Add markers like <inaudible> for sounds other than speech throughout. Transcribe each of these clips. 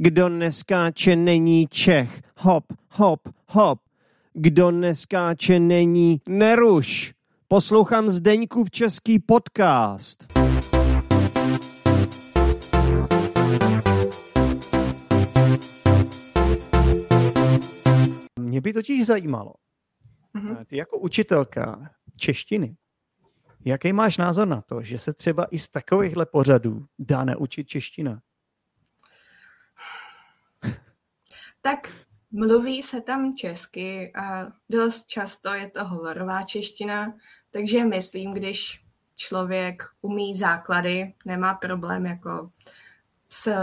Kdo neskáče, není Čech. Hop, hop, hop. Kdo neskáče, není neruš. Poslouchám v český podcast. Mě by totiž zajímalo, mm-hmm. ty jako učitelka češtiny, jaký máš názor na to, že se třeba i z takovýchhle pořadů dá naučit čeština? Tak mluví se tam česky a dost často je to hovorová čeština, takže myslím, když člověk umí základy, nemá problém jako s,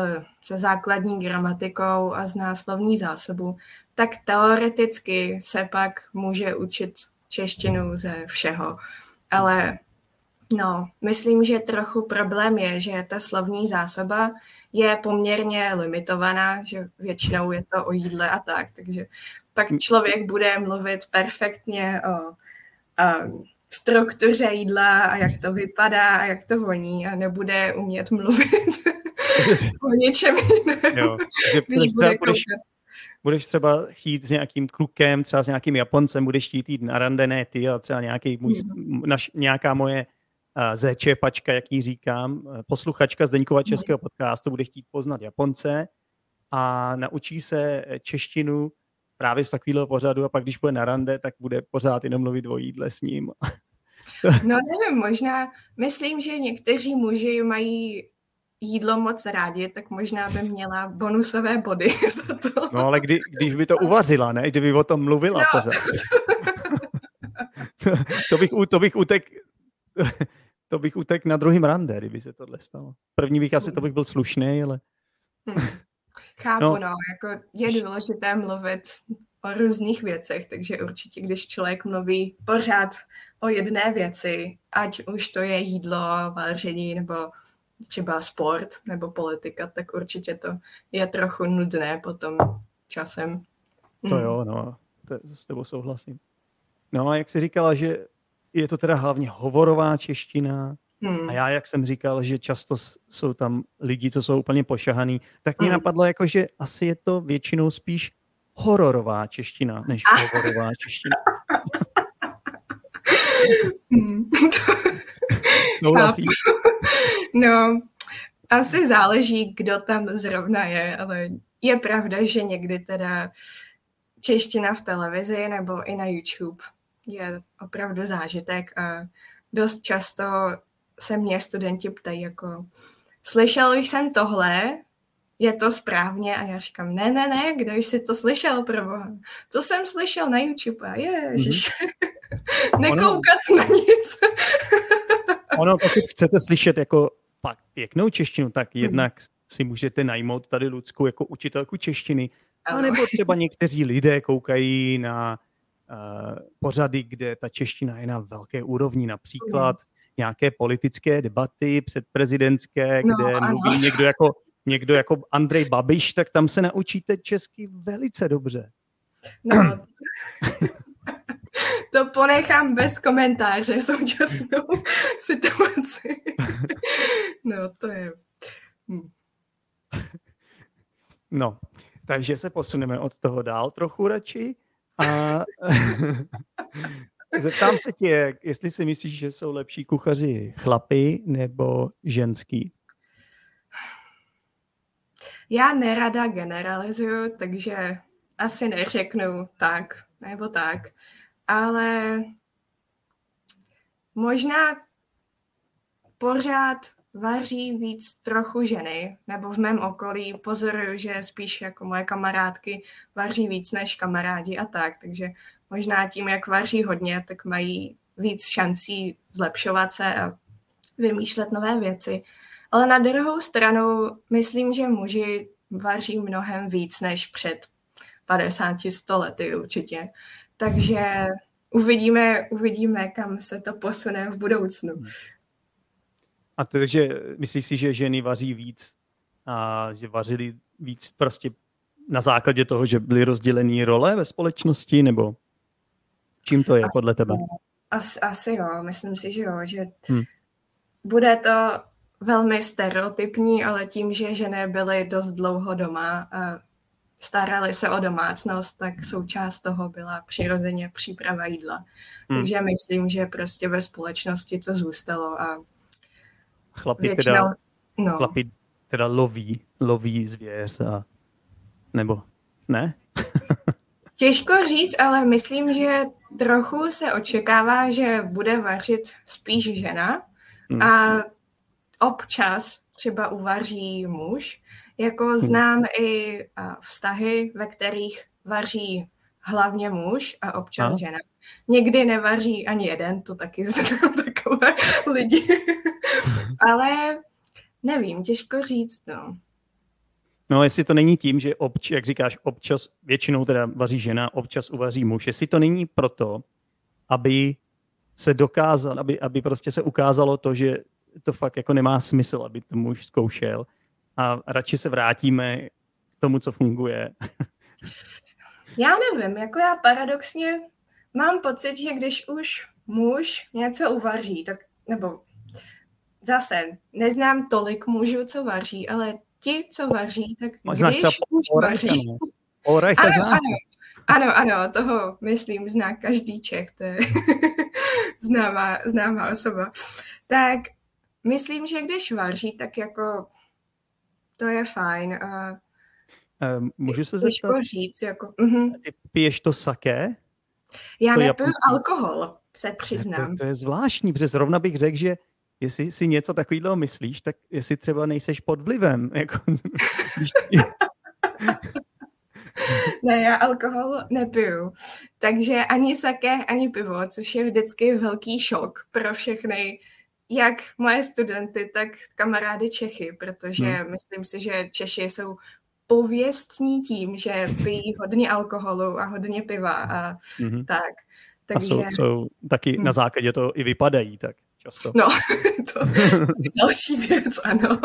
se základní gramatikou a zná slovní zásobu, tak teoreticky se pak může učit češtinu ze všeho. Ale No, myslím, že trochu problém je, že ta slovní zásoba je poměrně limitovaná, že většinou je to o jídle a tak, takže pak hm. člověk bude mluvit perfektně o, o struktuře jídla a jak to vypadá a jak to voní a nebude umět mluvit <laughs> o něčem jiném, jo, když bude budeš, budeš třeba chtít s nějakým klukem, třeba s nějakým Japoncem, budeš chtít jít na rande, ne ty, a třeba nějaký můj, mm. naš, nějaká moje zéčepačka, jak jí říkám, posluchačka Zdeňkova českého podcastu bude chtít poznat Japonce a naučí se češtinu právě z takového pořadu a pak když bude na rande, tak bude pořád jenom mluvit o jídle s ním. <laughs> no nevím, možná, myslím, že někteří muži mají jídlo moc rádi, tak možná by měla bonusové body <laughs> za to. No ale kdy, když by to uvařila, ne? Kdyby o tom mluvila no. pořád. <laughs> to, to, bych, to bych utek to bych utek na druhým rande, kdyby se tohle stalo. První bych asi to bych byl slušný, ale... Hmm. Chápu, no. no, jako je důležité mluvit o různých věcech, takže určitě, když člověk mluví pořád o jedné věci, ať už to je jídlo, vaření nebo třeba sport nebo politika, tak určitě to je trochu nudné potom časem. To jo, hmm. no, to, s tebou souhlasím. No a jak jsi říkala, že je to teda hlavně hovorová čeština. Hmm. A já, jak jsem říkal, že často jsou tam lidi, co jsou úplně pošahaný, tak mě hmm. napadlo, jako, že asi je to většinou spíš hororová čeština, než <laughs> hovorová čeština. Hmm. <laughs> Souhlasíš? No, asi záleží, kdo tam zrovna je, ale je pravda, že někdy teda čeština v televizi nebo i na YouTube je opravdu zážitek a dost často se mě studenti ptají jako slyšel jsem tohle, je to správně? A já říkám, ne, ne, ne, kdo jsi to slyšel, proboha? Co jsem slyšel na YouTube? A ježiš, mm-hmm. <laughs> nekoukat ono, na nic. <laughs> ono, pokud chcete slyšet jako pak pěknou češtinu, tak mhm. jednak mm. si můžete najmout tady Lucku jako učitelku češtiny, ano. nebo třeba někteří lidé koukají na pořady, kde ta čeština je na velké úrovni, například mm. nějaké politické debaty předprezidentské, no, kde ano. mluví někdo jako, někdo jako Andrej Babiš, tak tam se naučíte česky velice dobře. No, <laughs> to ponechám bez komentáře <laughs> současnou <laughs> situaci. No, to je... Hm. No, takže se posuneme od toho dál trochu radši. A <laughs> zeptám se tě, jestli si myslíš, že jsou lepší kuchaři chlapy nebo ženský? Já nerada generalizuju, takže asi neřeknu tak nebo tak, ale možná pořád vaří víc trochu ženy, nebo v mém okolí pozoruju, že spíš jako moje kamarádky vaří víc než kamarádi a tak, takže možná tím, jak vaří hodně, tak mají víc šancí zlepšovat se a vymýšlet nové věci. Ale na druhou stranu myslím, že muži vaří mnohem víc než před 50-100 lety určitě. Takže uvidíme, uvidíme, kam se to posune v budoucnu. A takže myslíš si, že ženy vaří víc a že vařili víc prostě na základě toho, že byly rozdělené role ve společnosti, nebo čím to je podle tebe? Asi, asi jo, myslím si, že jo, že hmm. bude to velmi stereotypní, ale tím, že ženy byly dost dlouho doma a starali se o domácnost, tak součást toho byla přirozeně příprava jídla. Hmm. Takže myslím, že prostě ve společnosti to zůstalo a chlapi většinou, teda, no. chlapi teda loví, loví zvěř a nebo ne? <laughs> Těžko říct, ale myslím, že trochu se očekává, že bude vařit spíš žena hmm. a občas třeba uvaří muž. Jako hmm. znám i vztahy, ve kterých vaří hlavně muž a občas a? žena. Někdy nevaří ani jeden, to taky <laughs> znám takové lidi. Ale nevím, těžko říct, no. No, jestli to není tím, že obč, jak říkáš, občas, většinou teda vaří žena, občas uvaří muž, jestli to není proto, aby se dokázal, aby, aby prostě se ukázalo to, že to fakt jako nemá smysl, aby to muž zkoušel a radši se vrátíme k tomu, co funguje. <laughs> Já nevím, jako já paradoxně mám pocit, že když už muž něco uvaří, tak, nebo zase neznám tolik mužů, co vaří, ale ti, co vaří, tak Možná když už vaří... Ano, ano, ano, ano, toho myslím, zná každý Čech, to je <laughs> známá, známá osoba. Tak myslím, že když vaří, tak jako to je fajn. A um, můžu se zeptat? říct, jako... Uh-huh. Ty piješ to saké? Já nepiju alkohol, se přiznám. To, to je zvláštní, protože zrovna bych řekl, že jestli si něco takového myslíš, tak jestli třeba nejseš pod vlivem. <laughs> Jako, ne, já alkohol nepiju. Takže ani saké, ani pivo, což je vždycky velký šok pro všechny, jak moje studenty, tak kamarády Čechy, protože hmm. myslím si, že Češi jsou pověstní tím, že pijí hodně alkoholu a hodně piva a hmm. tak. Takže... A jsou, jsou taky hmm. na základě to i vypadají, tak často. No, <laughs> to je další věc, ano.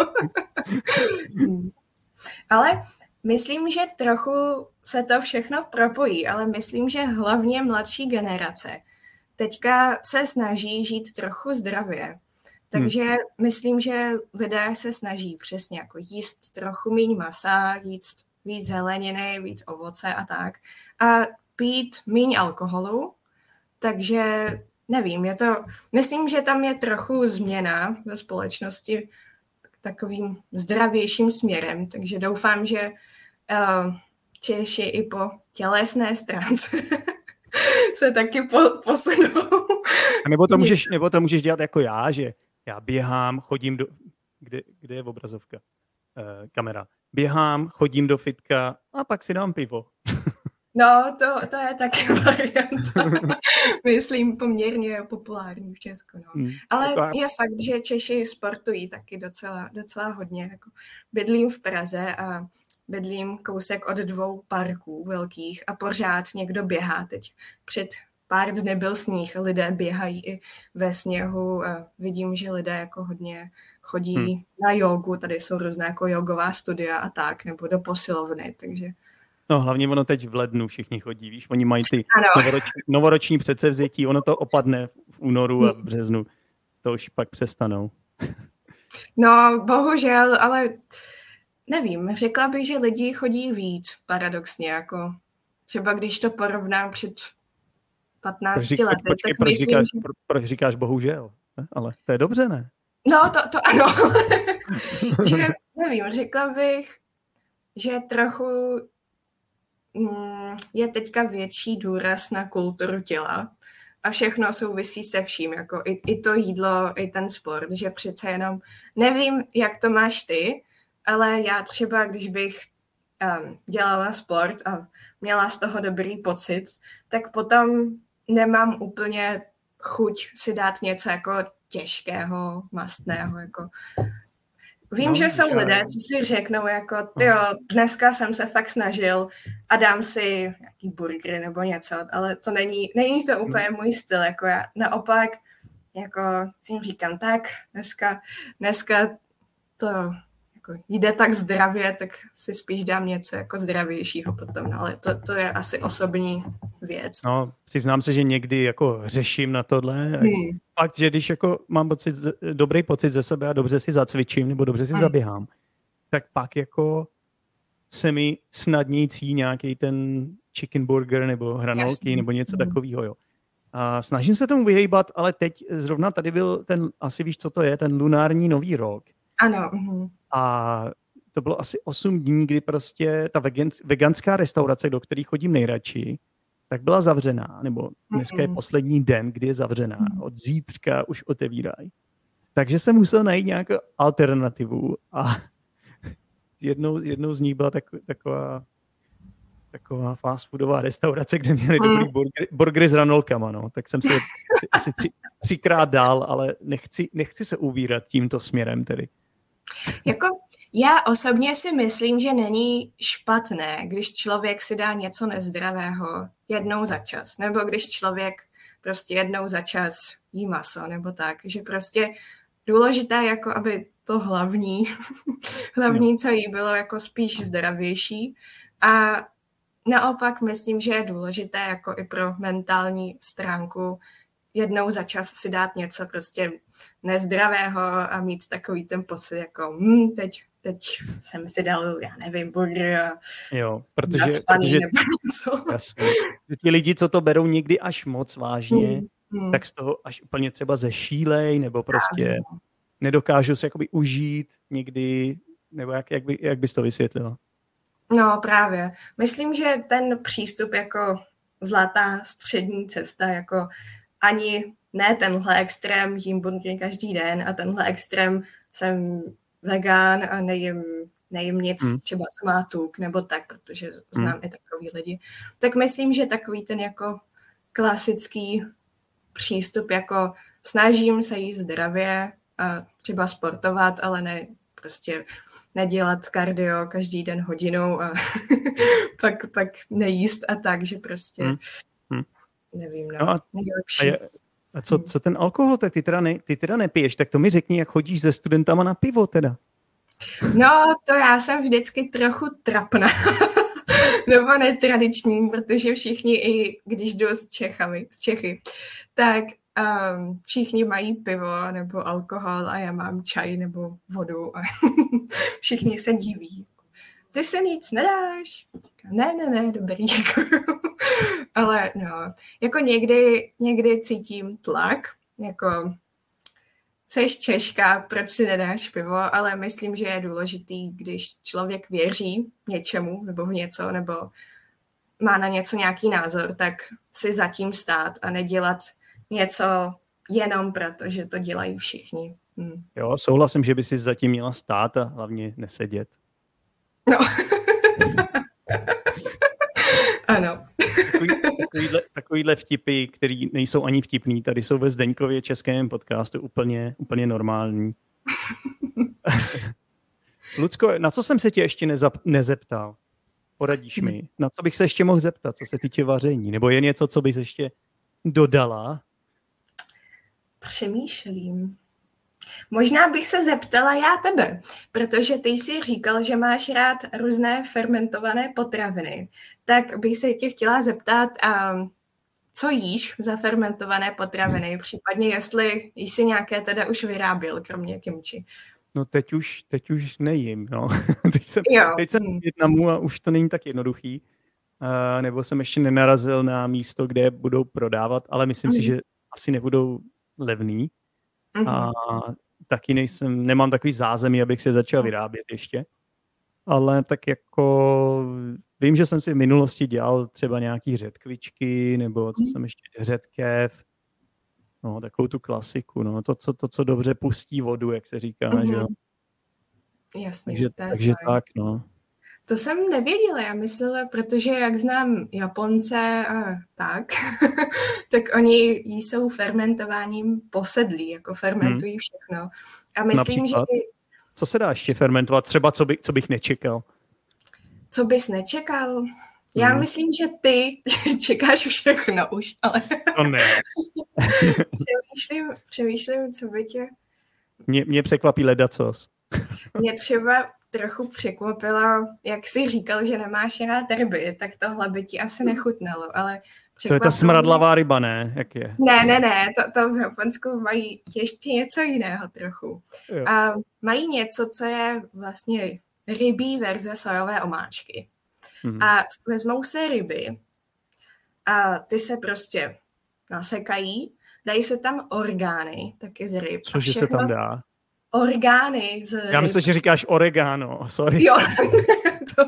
<laughs> ale myslím, že trochu se to všechno propojí, ale myslím, že hlavně mladší generace teďka se snaží žít trochu zdravě. Takže hmm. myslím, že lidé se snaží přesně jako jíst trochu méně masa, jíst víc zeleniny, víc ovoce a tak. A pít méně alkoholu, takže nevím, je to, myslím, že tam je trochu změna ve společnosti takovým zdravějším směrem, takže doufám, že uh, Češi i po tělesné stránce <laughs> se taky po, posunou. A nebo to, <laughs> můžeš, nebo to můžeš dělat jako já, že já běhám, chodím do... Kde, kde je obrazovka? Uh, kamera. Běhám, chodím do fitka a pak si dám pivo. <laughs> No, to, to je taky <laughs> varianta. <laughs> Myslím, poměrně populární v Česku. No. Hmm. Ale je fakt, že Češi sportují taky docela, docela hodně. Jako bydlím v Praze a bydlím kousek od dvou parků velkých a pořád někdo běhá teď. Před pár dny byl sníh, lidé běhají i ve sněhu a vidím, že lidé jako hodně chodí hmm. na jogu, tady jsou různé jako jogová studia a tak, nebo do posilovny, takže No hlavně ono teď v lednu všichni chodí, víš, oni mají ty novoroční, novoroční předsevzetí, ono to opadne v únoru a v březnu, to už pak přestanou. No, bohužel, ale nevím, řekla bych, že lidi chodí víc, paradoxně, jako třeba když to porovnám před 15 proč řík, lety, počkej, tak proč myslím, říkáš, že... proč říkáš bohužel, ne? ale to je dobře, ne? No, to, to ano. <laughs> že, nevím, řekla bych, že trochu je teďka větší důraz na kulturu těla a všechno souvisí se vším, jako i, i to jídlo, i ten sport, že přece jenom nevím, jak to máš ty, ale já třeba, když bych um, dělala sport a měla z toho dobrý pocit, tak potom nemám úplně chuť si dát něco jako těžkého, mastného, jako Vím, no, že jsou lidé, co si řeknou jako, jo, dneska jsem se fakt snažil a dám si nějaký burgery nebo něco, ale to není, není to úplně můj styl, jako já naopak, jako si říkám, tak, dneska, dneska to jako jde tak zdravě, tak si spíš dám něco jako zdravějšího potom, no, ale to, to je asi osobní věc. No, přiznám se, že někdy jako řeším na tohle. Hmm. Fakt, že když jako mám pocit, dobrý pocit ze sebe a dobře si zacvičím nebo dobře si hmm. zaběhám, tak pak jako se mi snadnějící nějaký ten chicken burger nebo hranolky Jasný. nebo něco hmm. takového, jo. A snažím se tomu vyhejbat, ale teď zrovna tady byl ten, asi víš, co to je, ten lunární nový rok. Ano. Mhm. A to bylo asi 8 dní, kdy prostě ta veganská restaurace, do které chodím nejradši, tak byla zavřená, nebo dneska je poslední den, kdy je zavřená. Mhm. Od zítřka už otevírají. Takže jsem musel najít nějakou alternativu a <laughs> jednou, jednou z nich byla tak, taková taková fast foodová restaurace, kde měli mm. dobrý burgery, burgery s ranolkama, no. Tak jsem si asi tři, třikrát dal, ale nechci, nechci se uvírat tímto směrem tedy. Jako já osobně si myslím, že není špatné, když člověk si dá něco nezdravého jednou za čas, nebo když člověk prostě jednou za čas jí maso, nebo tak, že prostě důležité jako, aby to hlavní, <laughs> hlavní, co jí bylo jako spíš zdravější. A naopak myslím, že je důležité jako i pro mentální stránku jednou za čas si dát něco prostě nezdravého a mít takový ten pocit jako hm, teď, teď jsem si dal, já nevím, burger a jo, protože, protože Jasně, ti lidi, co to berou někdy až moc vážně, hmm, hmm. tak z toho až úplně třeba ze šílej, nebo prostě Právě. nedokážou se jakoby užít někdy, nebo jak, jak, by, jak bys to vysvětlila? No právě. Myslím, že ten přístup jako zlatá střední cesta, jako ani ne tenhle extrém, jím burgery každý den a tenhle extrém jsem vegán a nejím, nejím nic, hmm. třeba má tuk nebo tak, protože znám hmm. i takový lidi. Tak myslím, že takový ten jako klasický přístup, jako snažím se jíst zdravě a třeba sportovat, ale ne prostě nedělat kardio každý den hodinou a <laughs> pak, pak nejíst a tak, že prostě hmm. Hmm. nevím, no, no a, nejlepší. A, je, a co, co ten alkohol, tak ty teda, ne, ty teda nepiješ, tak to mi řekni, jak chodíš se studentama na pivo teda. No, to já jsem vždycky trochu trapná. <laughs> Nebo netradiční, protože všichni, i když jdu s Čechami, s Čechy, tak um, všichni mají pivo nebo alkohol a já mám čaj nebo vodu a <laughs> všichni se diví. Ty se nic nedáš? Ne, ne, ne, dobrý, děkuji. Ale no, jako někdy, někdy cítím tlak, jako seš Češka, proč si nedáš pivo, ale myslím, že je důležitý, když člověk věří něčemu nebo v něco, nebo má na něco nějaký názor, tak si zatím stát a nedělat něco jenom proto, že to dělají všichni. Hmm. Jo, souhlasím, že by si zatím měla stát a hlavně nesedět. No. <laughs> ano. Takovýhle, takovýhle vtipy, které nejsou ani vtipný, tady jsou ve Zdeňkově českém podcastu úplně, úplně normální. <laughs> Lucko, na co jsem se tě ještě nezap, nezeptal? Poradíš mi? Na co bych se ještě mohl zeptat, co se týče vaření? Nebo je něco, co bys ještě dodala? Přemýšlím. Možná bych se zeptala já tebe, protože ty jsi říkal, že máš rád různé fermentované potraviny. Tak bych se tě chtěla zeptat, a co jíš za fermentované potraviny, případně jestli jsi nějaké teda už vyráběl, kromě kimči. No teď už, teď už nejím, no. <laughs> teď jsem, jo. teď jsem v Větnamu a už to není tak jednoduchý. Uh, nebo jsem ještě nenarazil na místo, kde budou prodávat, ale myslím mm. si, že asi nebudou levný. Mm-hmm. A taky nejsem, nemám takový zázemí, abych se začal vyrábět ještě. Ale tak jako vím, že jsem si v minulosti dělal třeba nějaký řetkvičky, nebo co mm. jsem ještě, řetkev, no takovou tu klasiku, no to, co, to, co dobře pustí vodu, jak se říká, mm-hmm. že jo. Jasně. Takže, takže tak, no. To jsem nevěděla, já myslela, protože jak znám Japonce a tak, <laughs> tak oni jsou fermentováním posedlí, jako fermentují hmm. všechno. A myslím, Například? že... Co se dá ještě fermentovat? Třeba co, by, co bych nečekal? Co bys nečekal? Já hmm. myslím, že ty <laughs> čekáš všechno už, ale... <laughs> To ne. přemýšlím, přemýšlím, co by tě... Mě, mě překvapí ledacos. Mě třeba trochu překvapilo, jak jsi říkal, že nemáš rád ryby, tak tohle by ti asi nechutnalo, ale to je ta smradlavá ryba, ne? Jak je? Ne, ne, ne, to, to v Japonsku mají ještě něco jiného trochu. A mají něco, co je vlastně rybí verze sojové omáčky. Mm-hmm. A vezmou se ryby a ty se prostě nasekají, dají se tam orgány, taky z ryb. Cože se tam dá? Orgány z. Já myslím, že říkáš oregano, sorry. Jo, <laughs> to,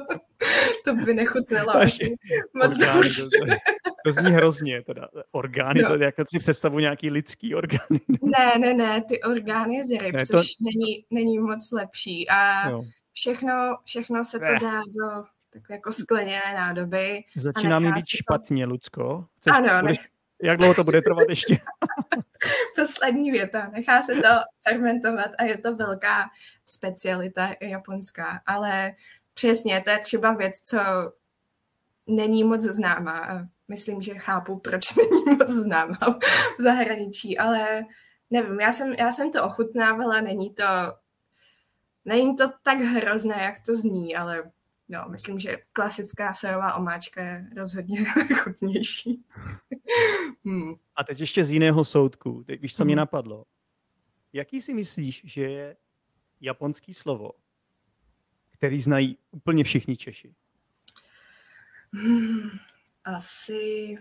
to by nechutnalo. Moc orgány, to, to zní hrozně, teda orgány, no. to jako si představu nějaký lidský orgány. Ne, ne, ne, ty orgány z ryb, ne, to... což není, není moc lepší. A jo. všechno, všechno se to ne. dá do takové jako skleněné nádoby. Začíná mi být špatně, to... Lucko. Chceš, ano, budeš... nech... Jak dlouho to bude trvat ještě? <laughs> <laughs> Poslední věta. Nechá se to fermentovat a je to velká specialita japonská, ale přesně, to je třeba věc, co není moc známá. Myslím, že chápu, proč <laughs> není moc známá v zahraničí, ale nevím, já jsem, já jsem to ochutnávala, není to, není to tak hrozné, jak to zní, ale no, myslím, že klasická sojová omáčka je rozhodně <laughs> chutnější. <laughs> hmm. A teď ještě z jiného soudku, teď víš, co mě hmm. napadlo. Jaký si myslíš, že je japonský slovo, který znají úplně všichni Češi? Hmm, asi...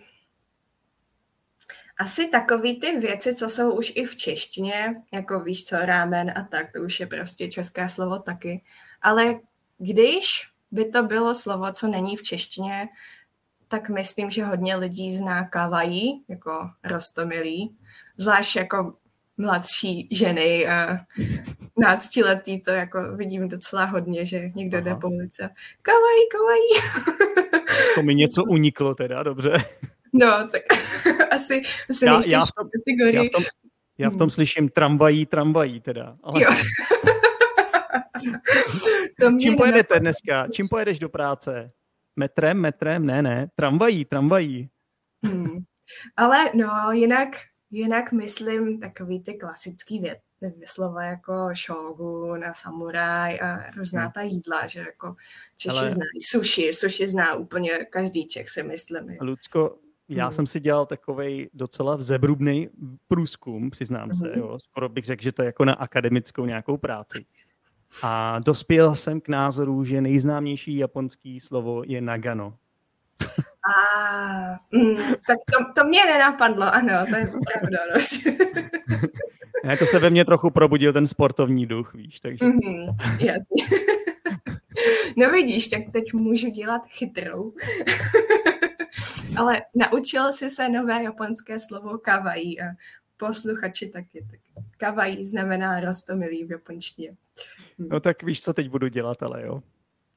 Asi takový ty věci, co jsou už i v češtině, jako víš co, rámen a tak, to už je prostě české slovo taky. Ale když by to bylo slovo, co není v češtině, tak myslím, že hodně lidí zná kavají, jako rostomilý, zvlášť jako mladší ženy a náctiletý to jako vidím docela hodně, že někdo Aha. jde po ulici kavají, kavají. to mi něco uniklo teda, dobře. No, tak <laughs> asi, asi já, já, v tom, já, v tom, já v tom slyším tramvají, tramvají teda. Ale... Jo. <laughs> to Čím pojedete dneska? Čím pojedeš do práce? Metrem, metrem? Ne, ne. Tramvají, tramvají. Hmm. Ale no, jinak, jinak myslím takový ty klasický věc, slova jako shogun a samuraj a různá hmm. ta jídla, že jako Češi Ale... znají sushi, sushi zná úplně každý Čech, si myslím. Lucko, já hmm. jsem si dělal takový docela vzebrubný průzkum, přiznám hmm. se, jo. skoro bych řekl, že to je jako na akademickou nějakou práci. A dospěl jsem k názoru, že nejznámější japonský slovo je nagano. <laughs> A, mm, tak to, to mě nenapadlo, ano, to je pravda. No. <laughs> ne, to se ve mně trochu probudil ten sportovní duch, víš, takže... Mm-hmm, jasně. <laughs> no vidíš, tak teď můžu dělat chytrou. Ale naučil jsi se nové japonské slovo kawaii a posluchači taky. Tak kawaii znamená rostomilý v japonštině. No tak víš, co teď budu dělat, ale jo.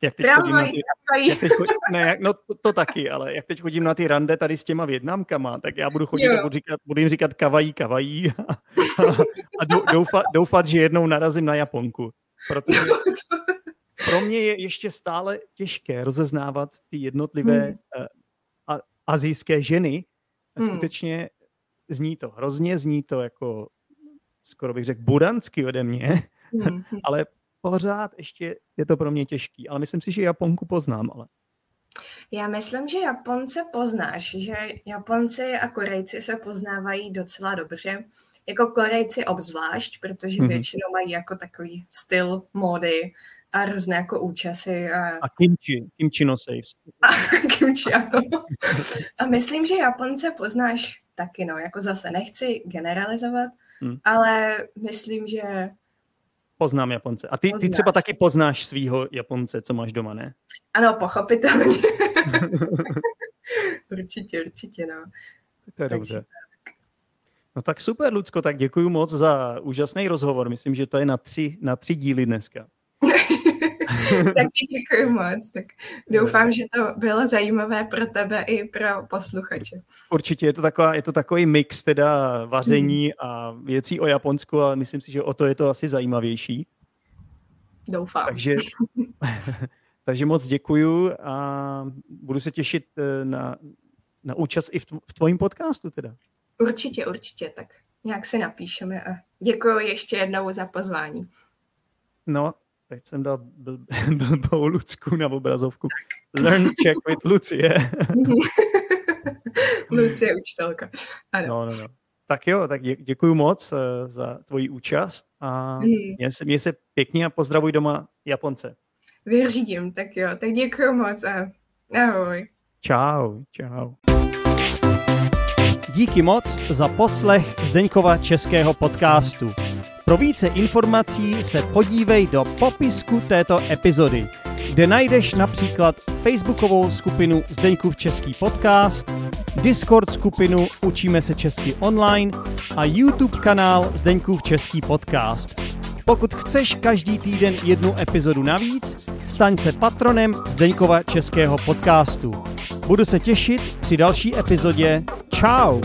Jak teď chodím na ty, jak teď chodím, ne, no to, to, taky, ale jak teď chodím na ty rande tady s těma větnamkama, tak já budu chodit jo. a budu, říkat, budu jim říkat kavají, kavají <laughs> a, a doufat, doufat, že jednou narazím na Japonku. Protože pro mě je ještě stále těžké rozeznávat ty jednotlivé hmm. uh, azijské ženy. Hmm. Skutečně zní to hrozně, zní to jako skoro bych řekl budansky ode mě, hmm. ale pořád ještě je to pro mě těžký, ale myslím si, že Japonku poznám, ale. Já myslím, že Japonce poznáš, že Japonci a Korejci se poznávají docela dobře. Jako Korejci obzvlášť, protože mm-hmm. většinou mají jako takový styl módy a různé jako účasy. A, a kimchi, kimchi nosej. A kimchi, ano. A myslím, že Japonce poznáš taky, no, jako zase nechci generalizovat, hmm. ale myslím, že Poznám Japonce. A ty, ty třeba taky poznáš svého Japonce, co máš doma, ne? Ano, pochopitelně. <laughs> určitě, určitě, no. To je Takže dobře. Tak. No tak super, Lucko, tak děkuji moc za úžasný rozhovor. Myslím, že to je na tři, na tři díly dneska. <laughs> Taky děkuji moc. Tak doufám, že to bylo zajímavé pro tebe i pro posluchače. Určitě je to, taková, je to takový mix teda vaření hmm. a věcí o Japonsku a myslím si, že o to je to asi zajímavější. Doufám. Takže, <laughs> <laughs> takže moc děkuju a budu se těšit eh, na, na účast i v, v tvojím podcastu teda. Určitě, určitě, tak nějak se napíšeme a děkuji ještě jednou za pozvání. No, teď jsem dal bl- <laughs> blbou Lucku na obrazovku. Learn Czech with Lucie. <laughs> Lucie učitelka. Ano. No, no, no. Tak jo, tak dě- děkuji moc uh, za tvoji účast a měj se, měj se pěkně a pozdravuj doma Japonce. Vyřídím, tak jo. Tak děkuji moc a ahoj. Čau, čau. Díky moc za poslech Zdeňkova českého podcastu. Pro více informací se podívej do popisku této epizody, kde najdeš například facebookovou skupinu Zdeňkův český podcast, Discord skupinu Učíme se česky online a YouTube kanál Zdeňkův český podcast. Pokud chceš každý týden jednu epizodu navíc, staň se patronem Zdeňkova českého podcastu. Budu se těšit při další epizodě. Ciao!